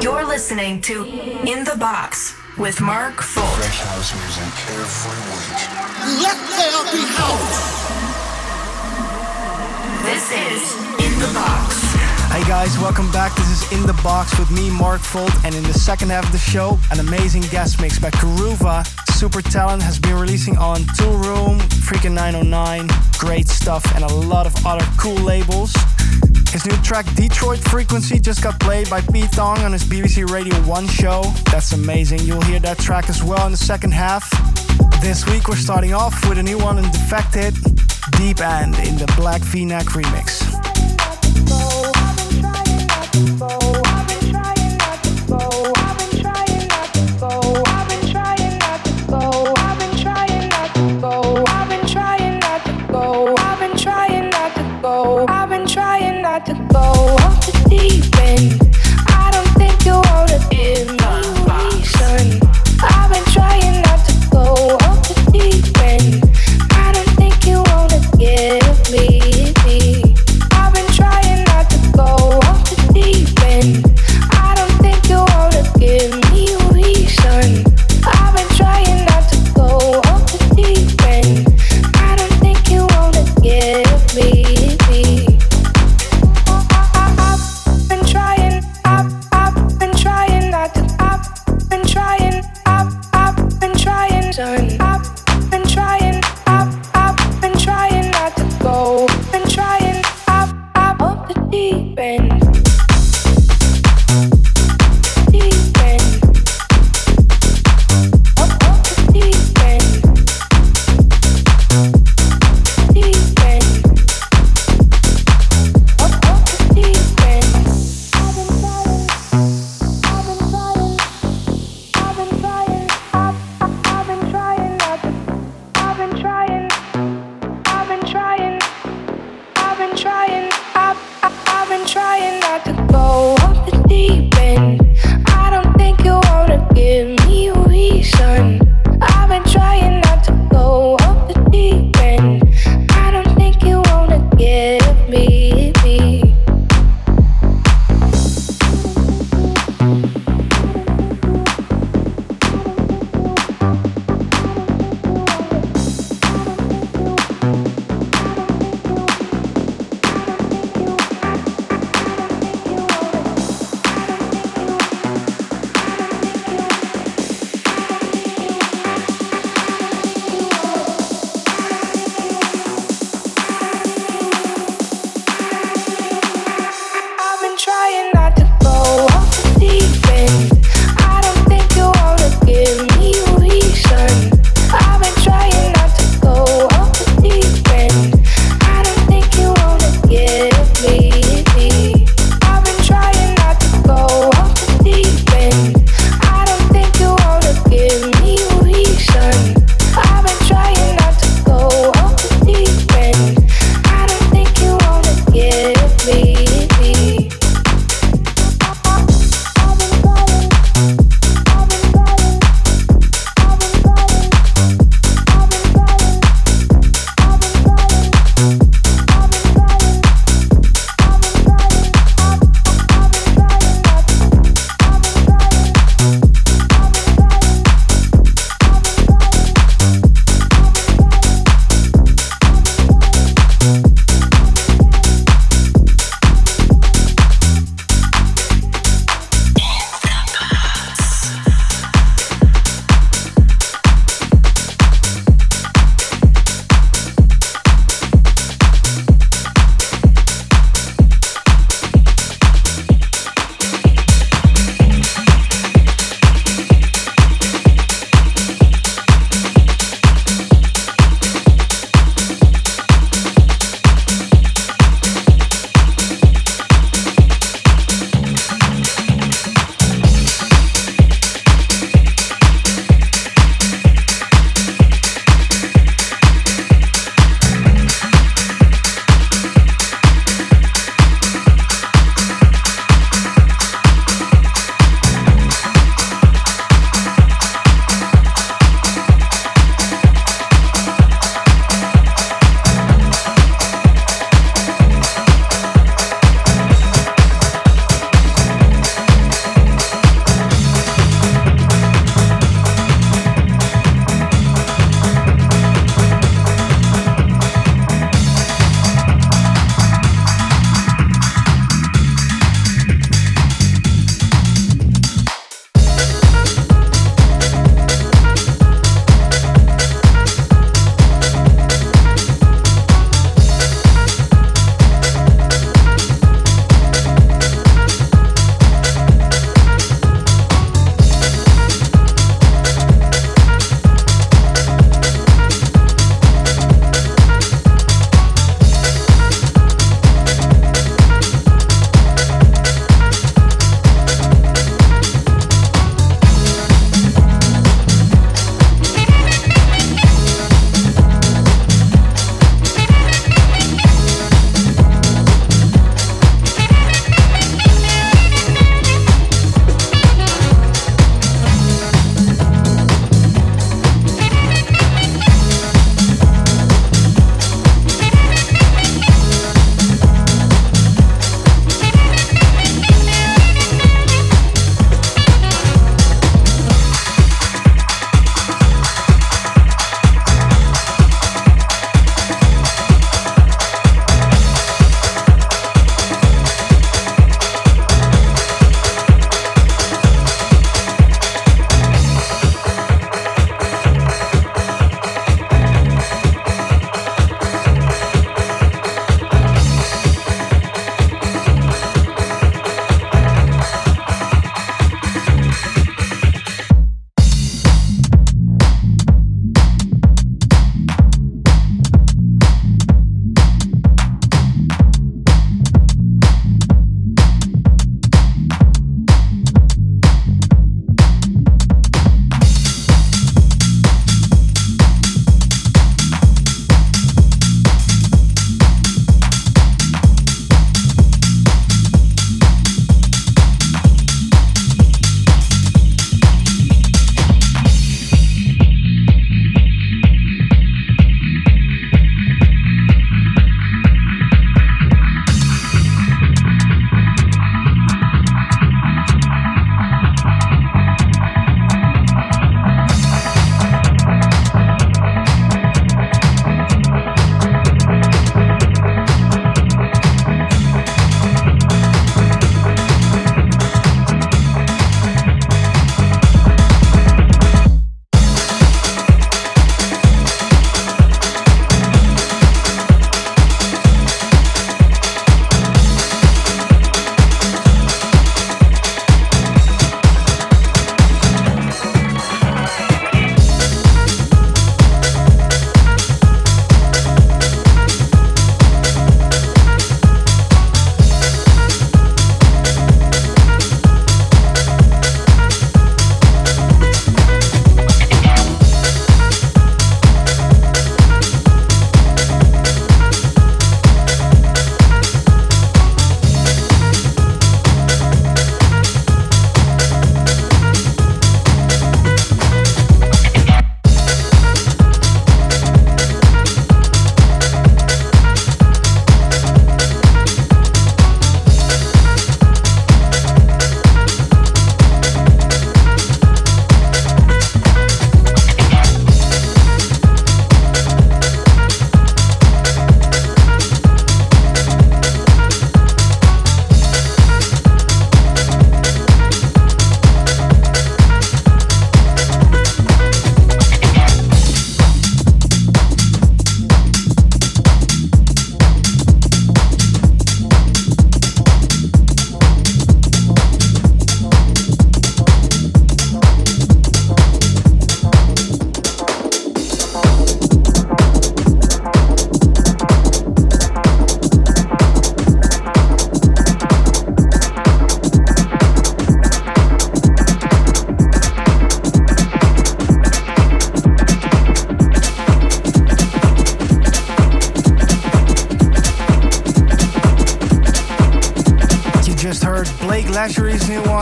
You're listening to In the Box with Mark Volt. Fresh house music every week. Let there be house. This is In the Box. Hey guys, welcome back. This is In the Box with me, Mark Volt, and in the second half of the show, an amazing guest mix by Karuva. Super Talent has been releasing on Toolroom, Freakin' 909, great stuff, and a lot of other cool labels. His new track Detroit Frequency just got played by Pete Tong on his BBC Radio 1 show. That's amazing. You'll hear that track as well in the second half. This week we're starting off with a new one in Defected, Deep End in the Black V-neck remix.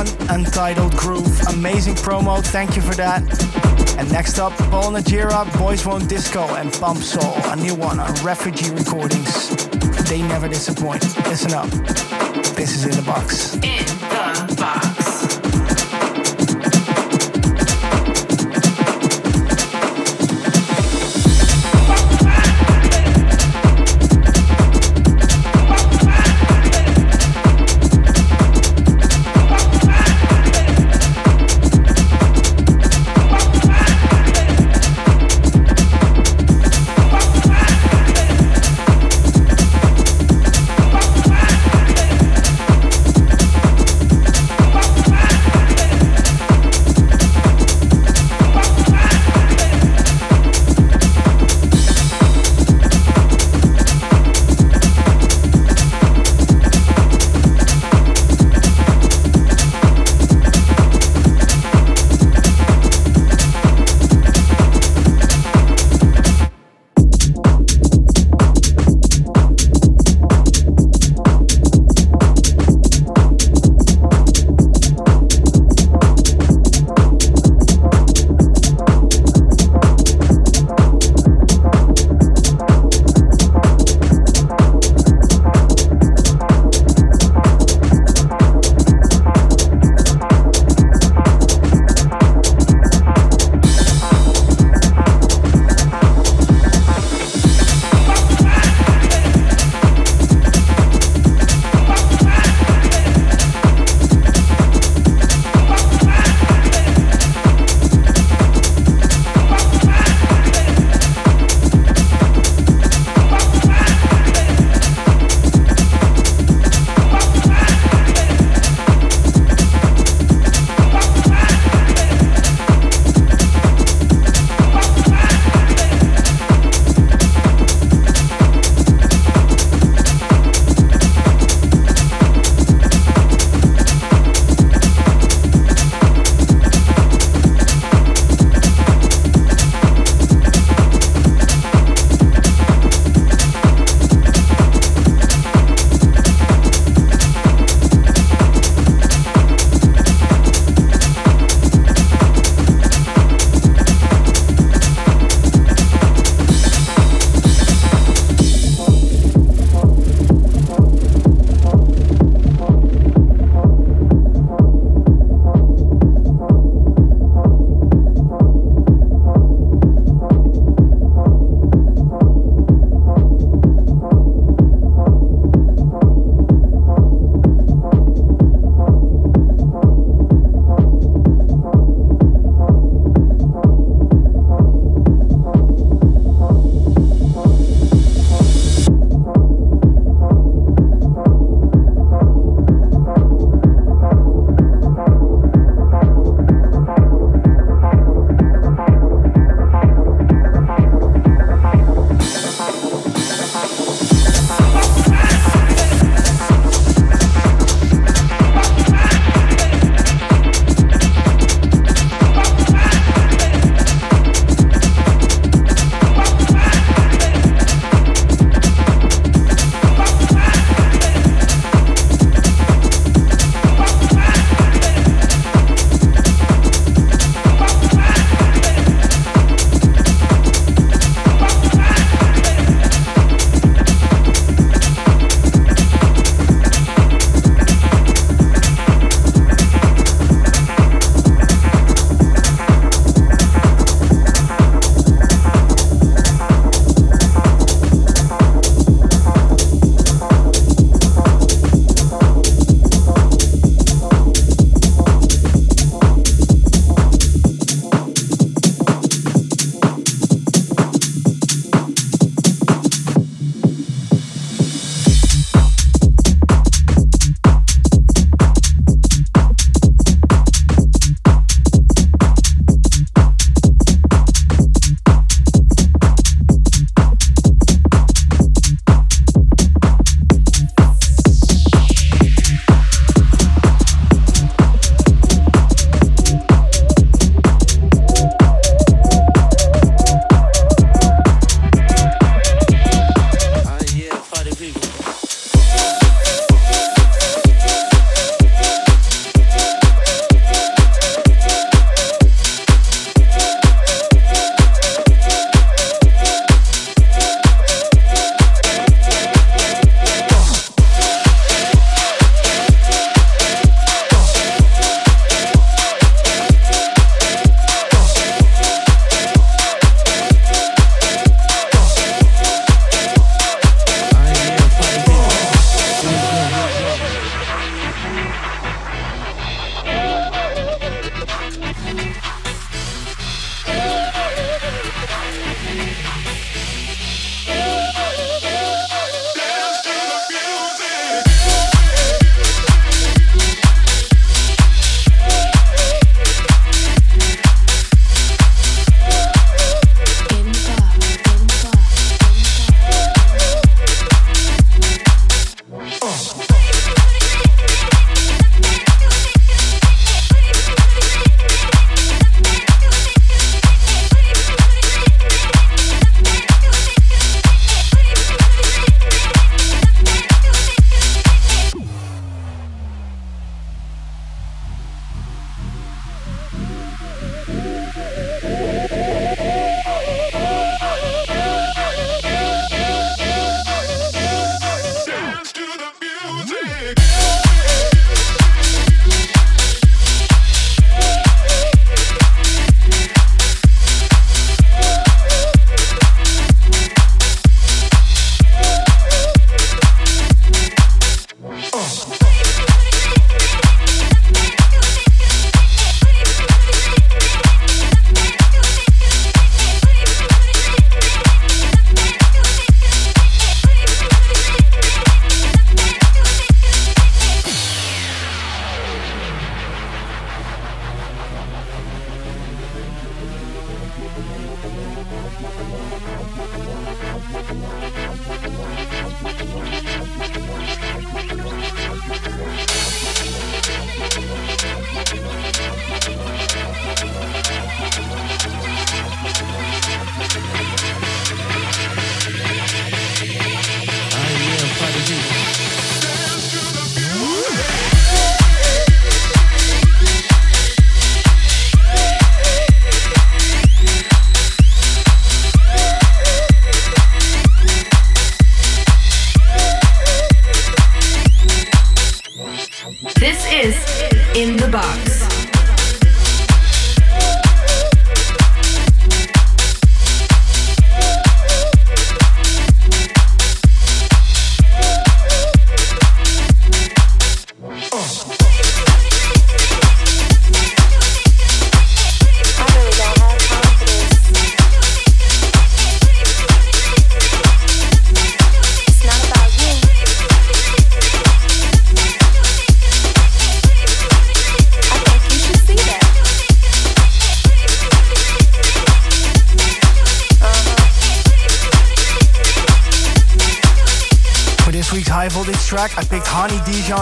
One, Untitled Groove. Amazing promo, thank you for that. And next up, Paul Najira, Boys Won't Disco, and Pump Soul, a new one on Refugee Recordings. They never disappoint. Listen up. This is In the Box.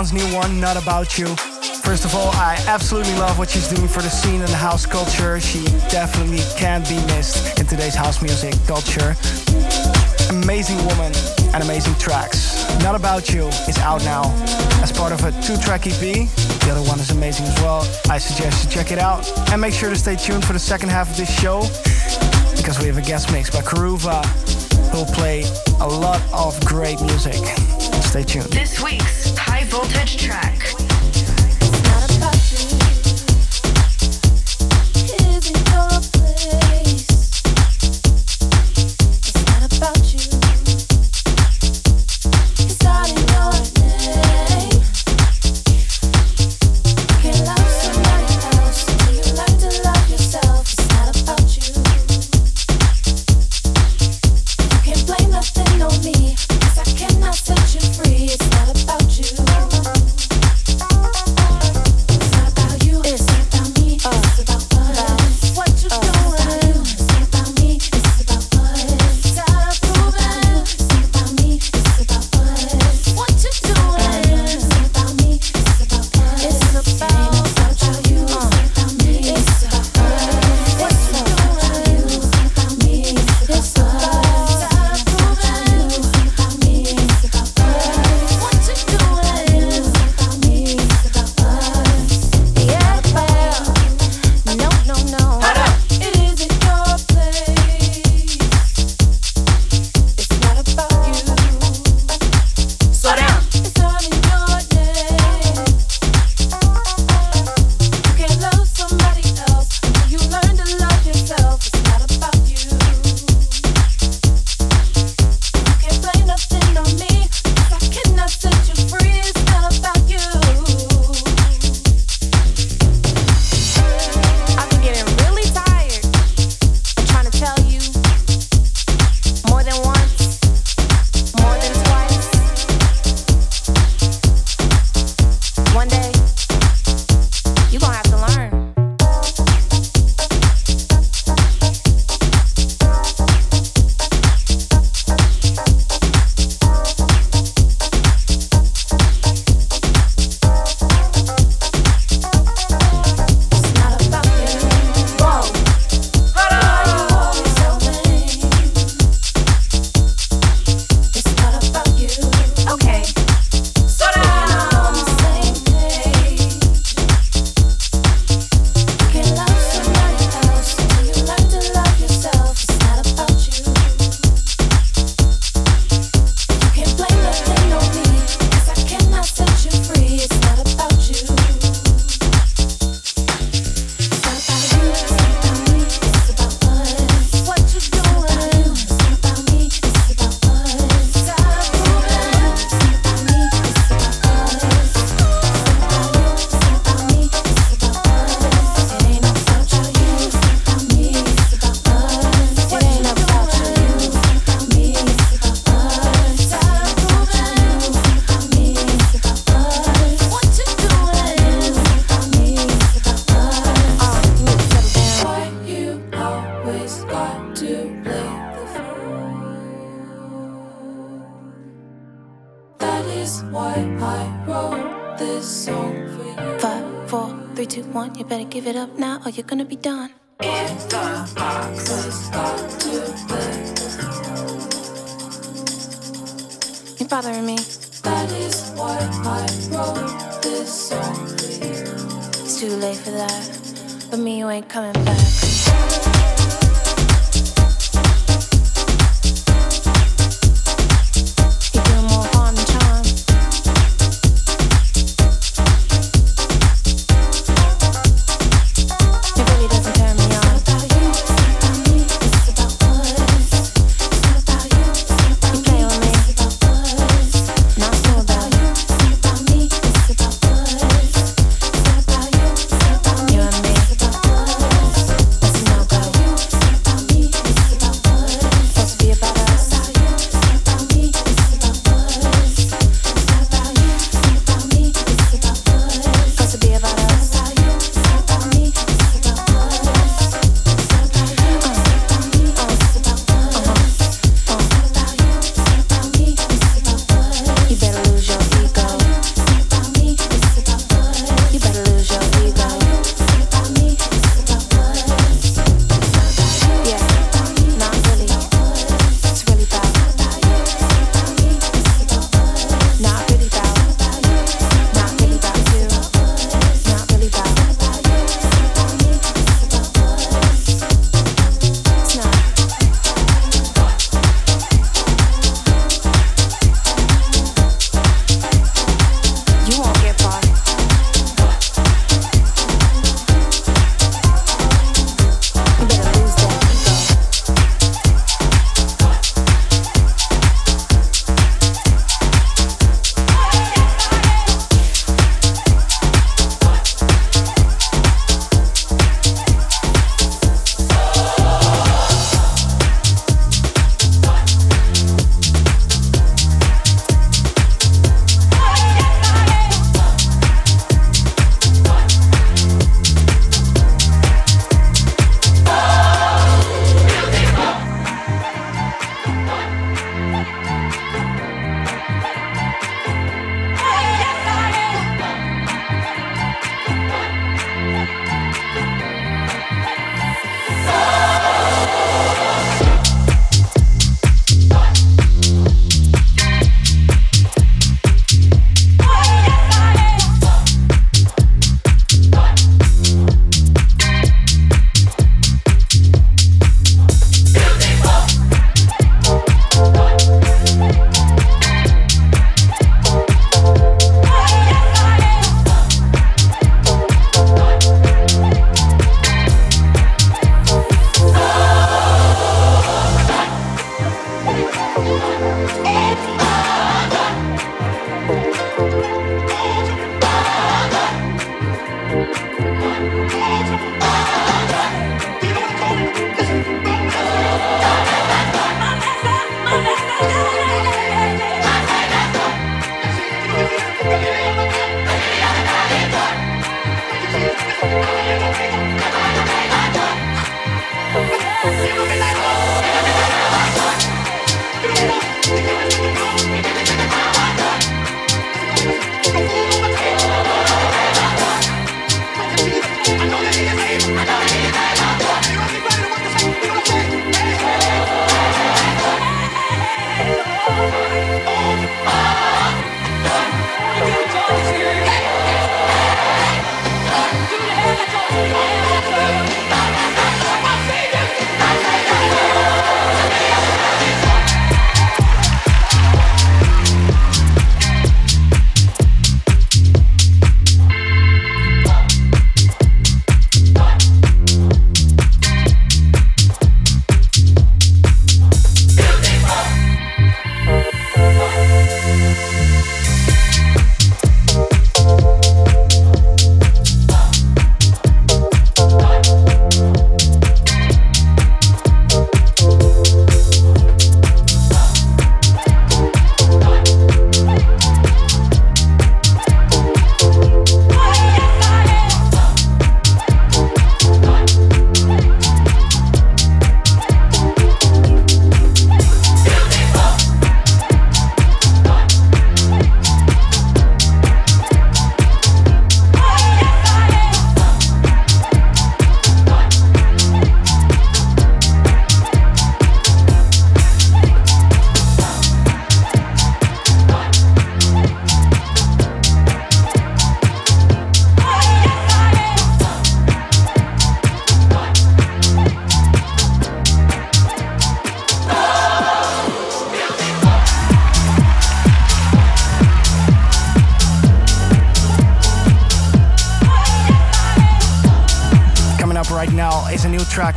Dijon's new one, Not About You. First of all, I absolutely love what she's doing for the scene and the house culture. She definitely can't be missed in today's house music culture. Amazing woman and amazing tracks. Not About You is out now as part of a two track EP. The other one is amazing as well. I suggest you check it out and make sure to stay tuned for the second half of this show because we have a guest mix by Karuva who'll play a lot of great music. Stay tuned. This week's voltage track.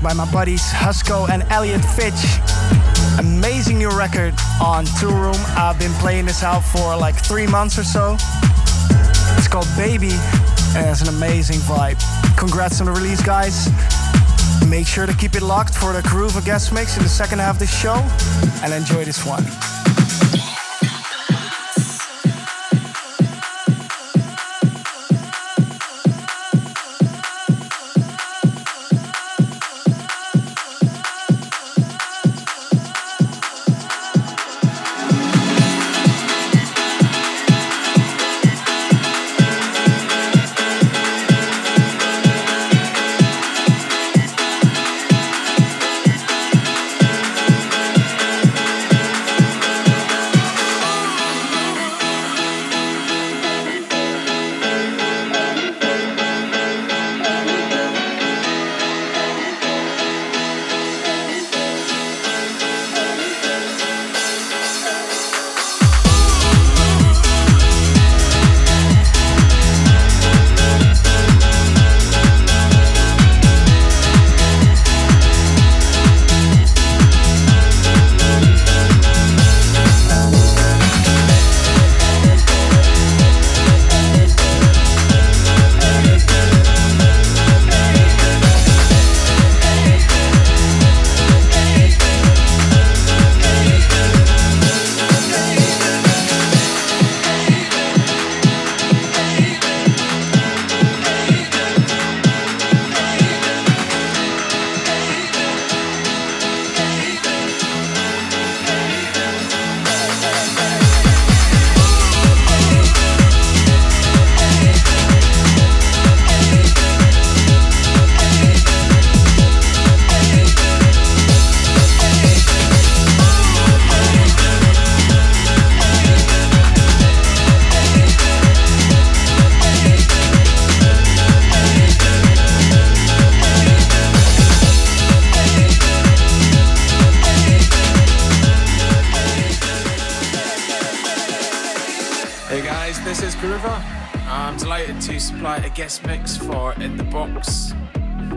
By my buddies Husko and Elliot Fitch. Amazing new record on Toolroom. I've been playing this out for like three months or so. It's called Baby and it's an amazing vibe. Congrats on the release, guys. Make sure to keep it locked for the Karuva guest mix in the second half of the show and enjoy this one.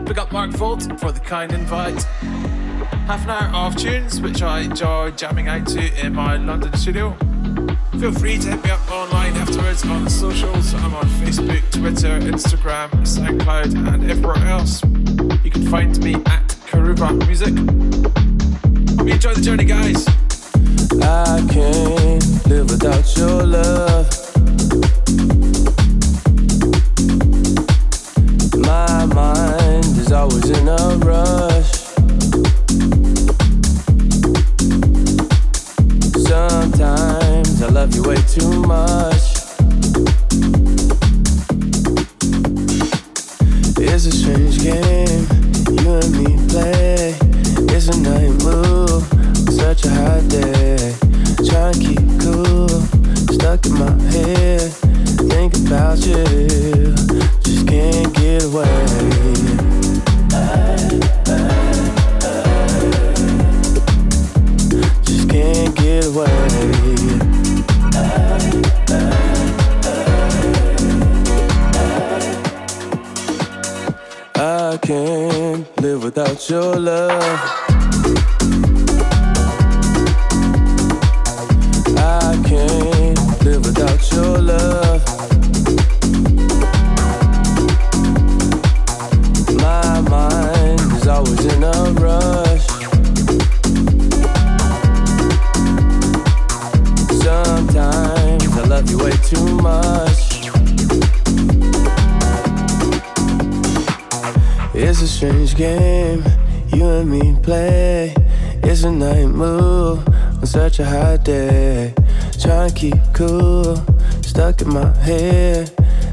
Big up Mark Volt for the kind invite. Half an hour of tunes which I enjoy jamming out to in my London studio. Feel free to hit me up online afterwards on the socials. I'm on Facebook, Twitter, Instagram, SoundCloud, and everywhere else. You can find me at Karuva Music. Hope you enjoy the journey, guys. I can't live without your love. Too much. Keep cool, stuck in my head.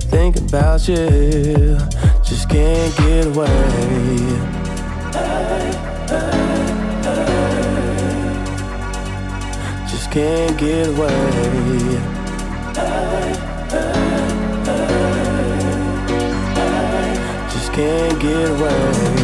Thinking about you, just can't get away. Just can't get away. Just can't get away.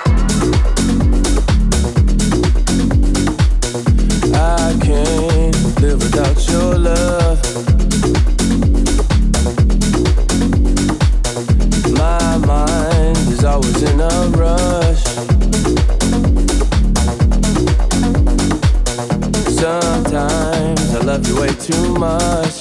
Sometimes I love you way too much.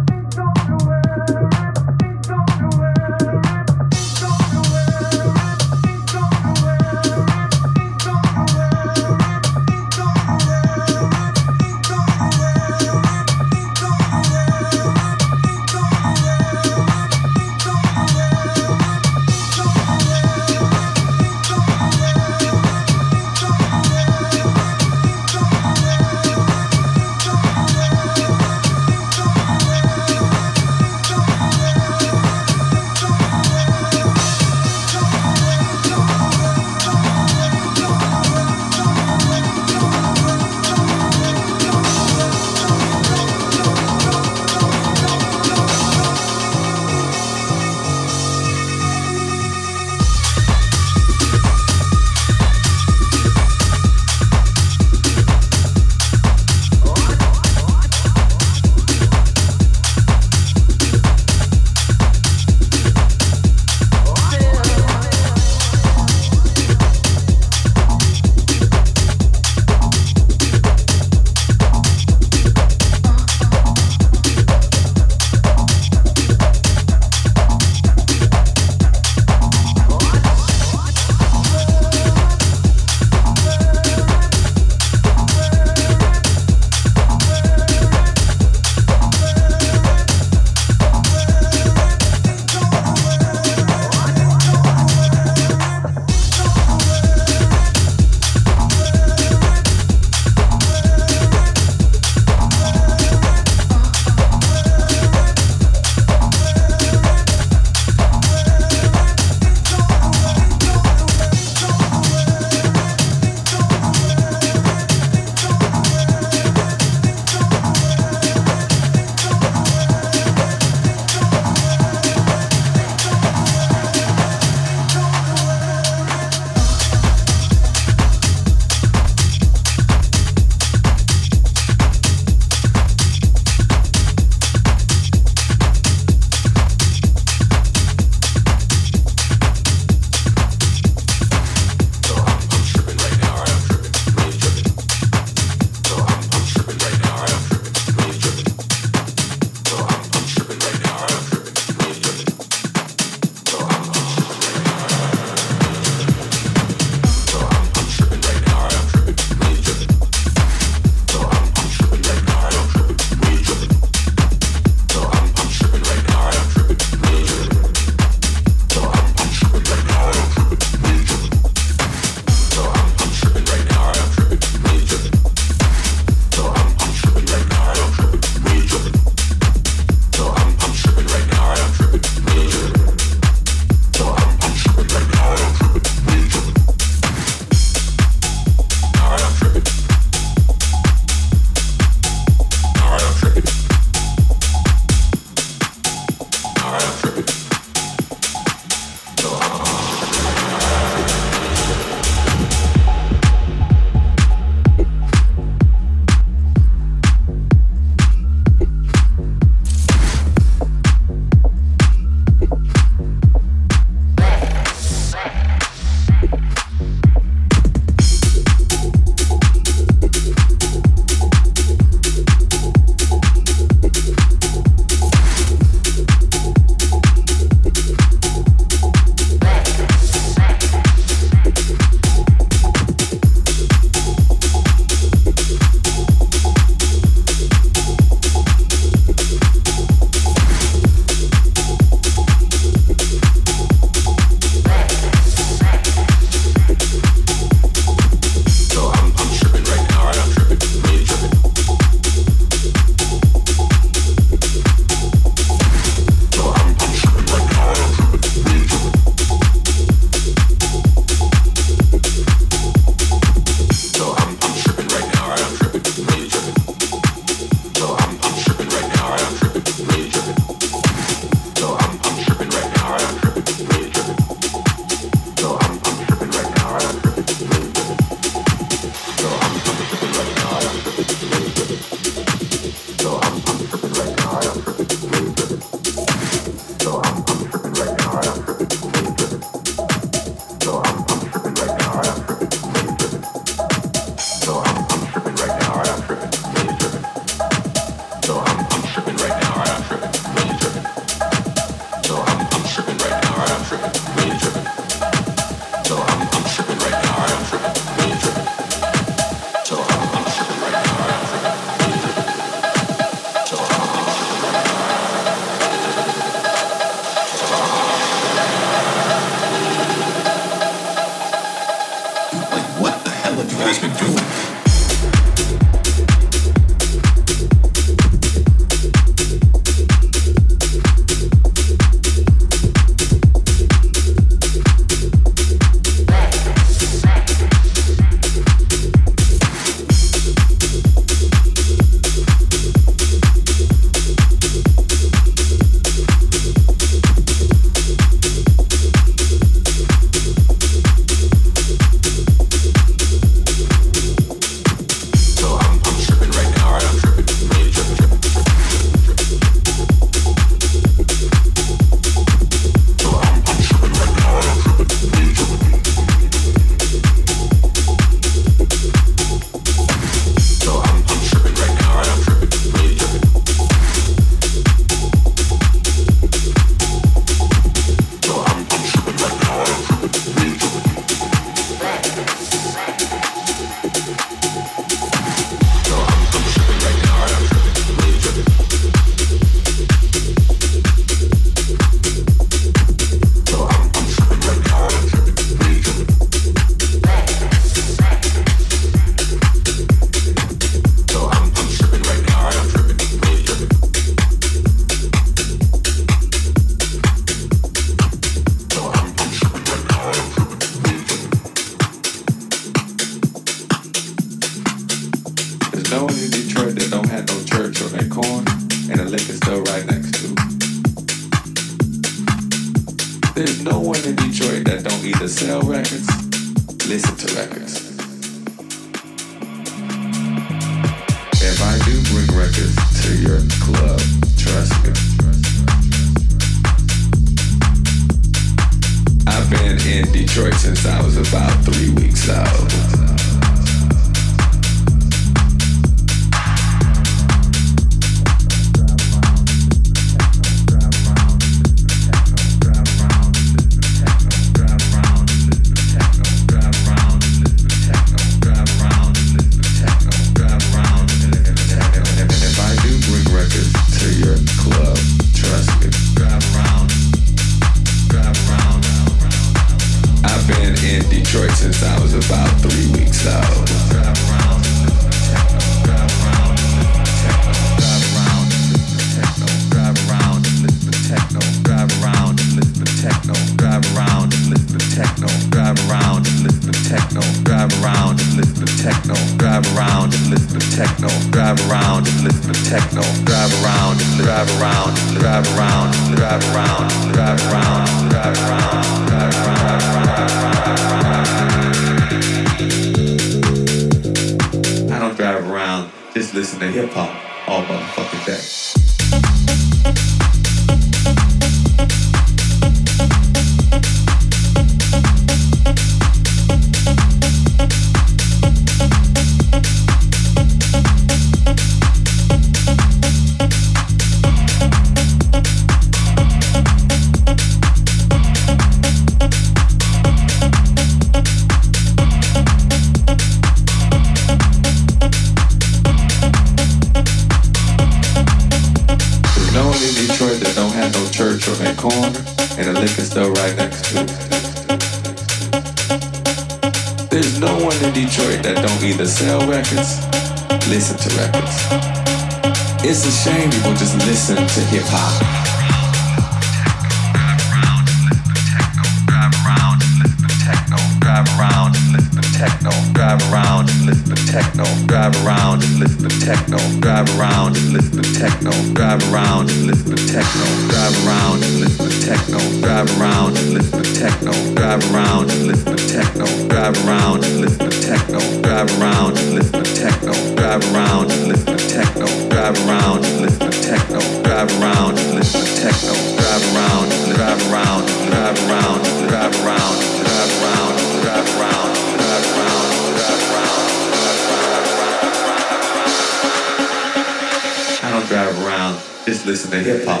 listen to hip hop.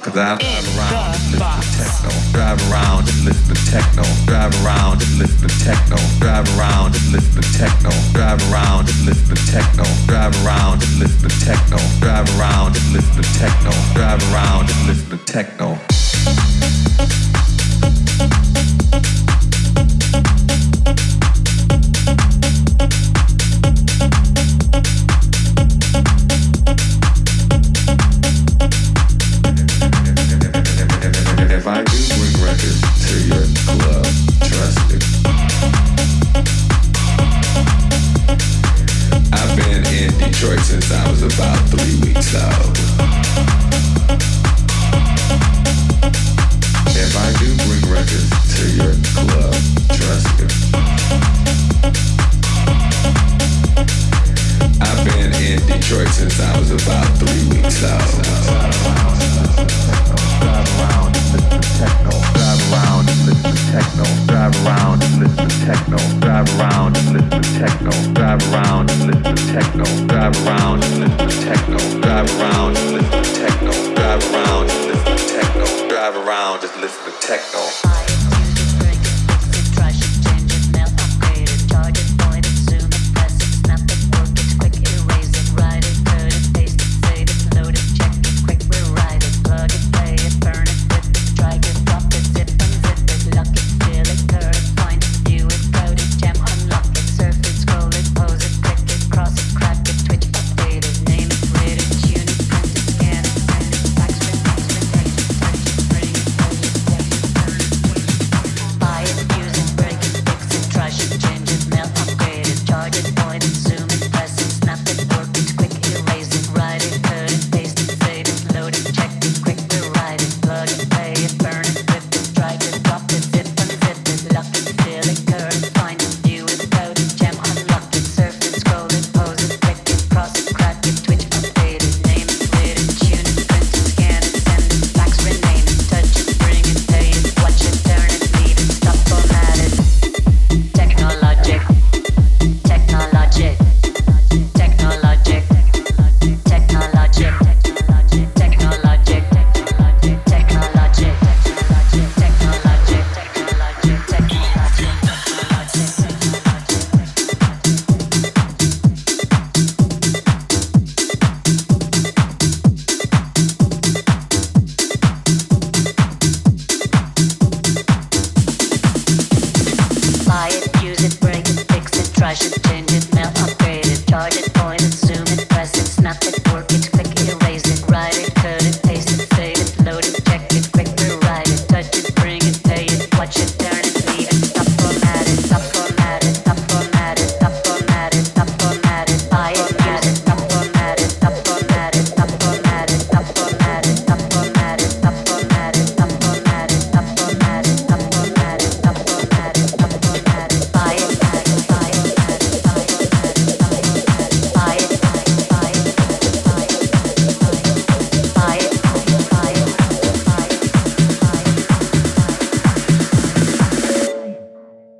Cause I drive around and listen to techno. Drive around and listen to techno. Drive around and listen to techno. Drive around and listen to techno. Drive around and listen to techno. Drive around and listen to techno. Drive around and listen to techno. Drive around and listen to techno.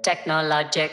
technologic.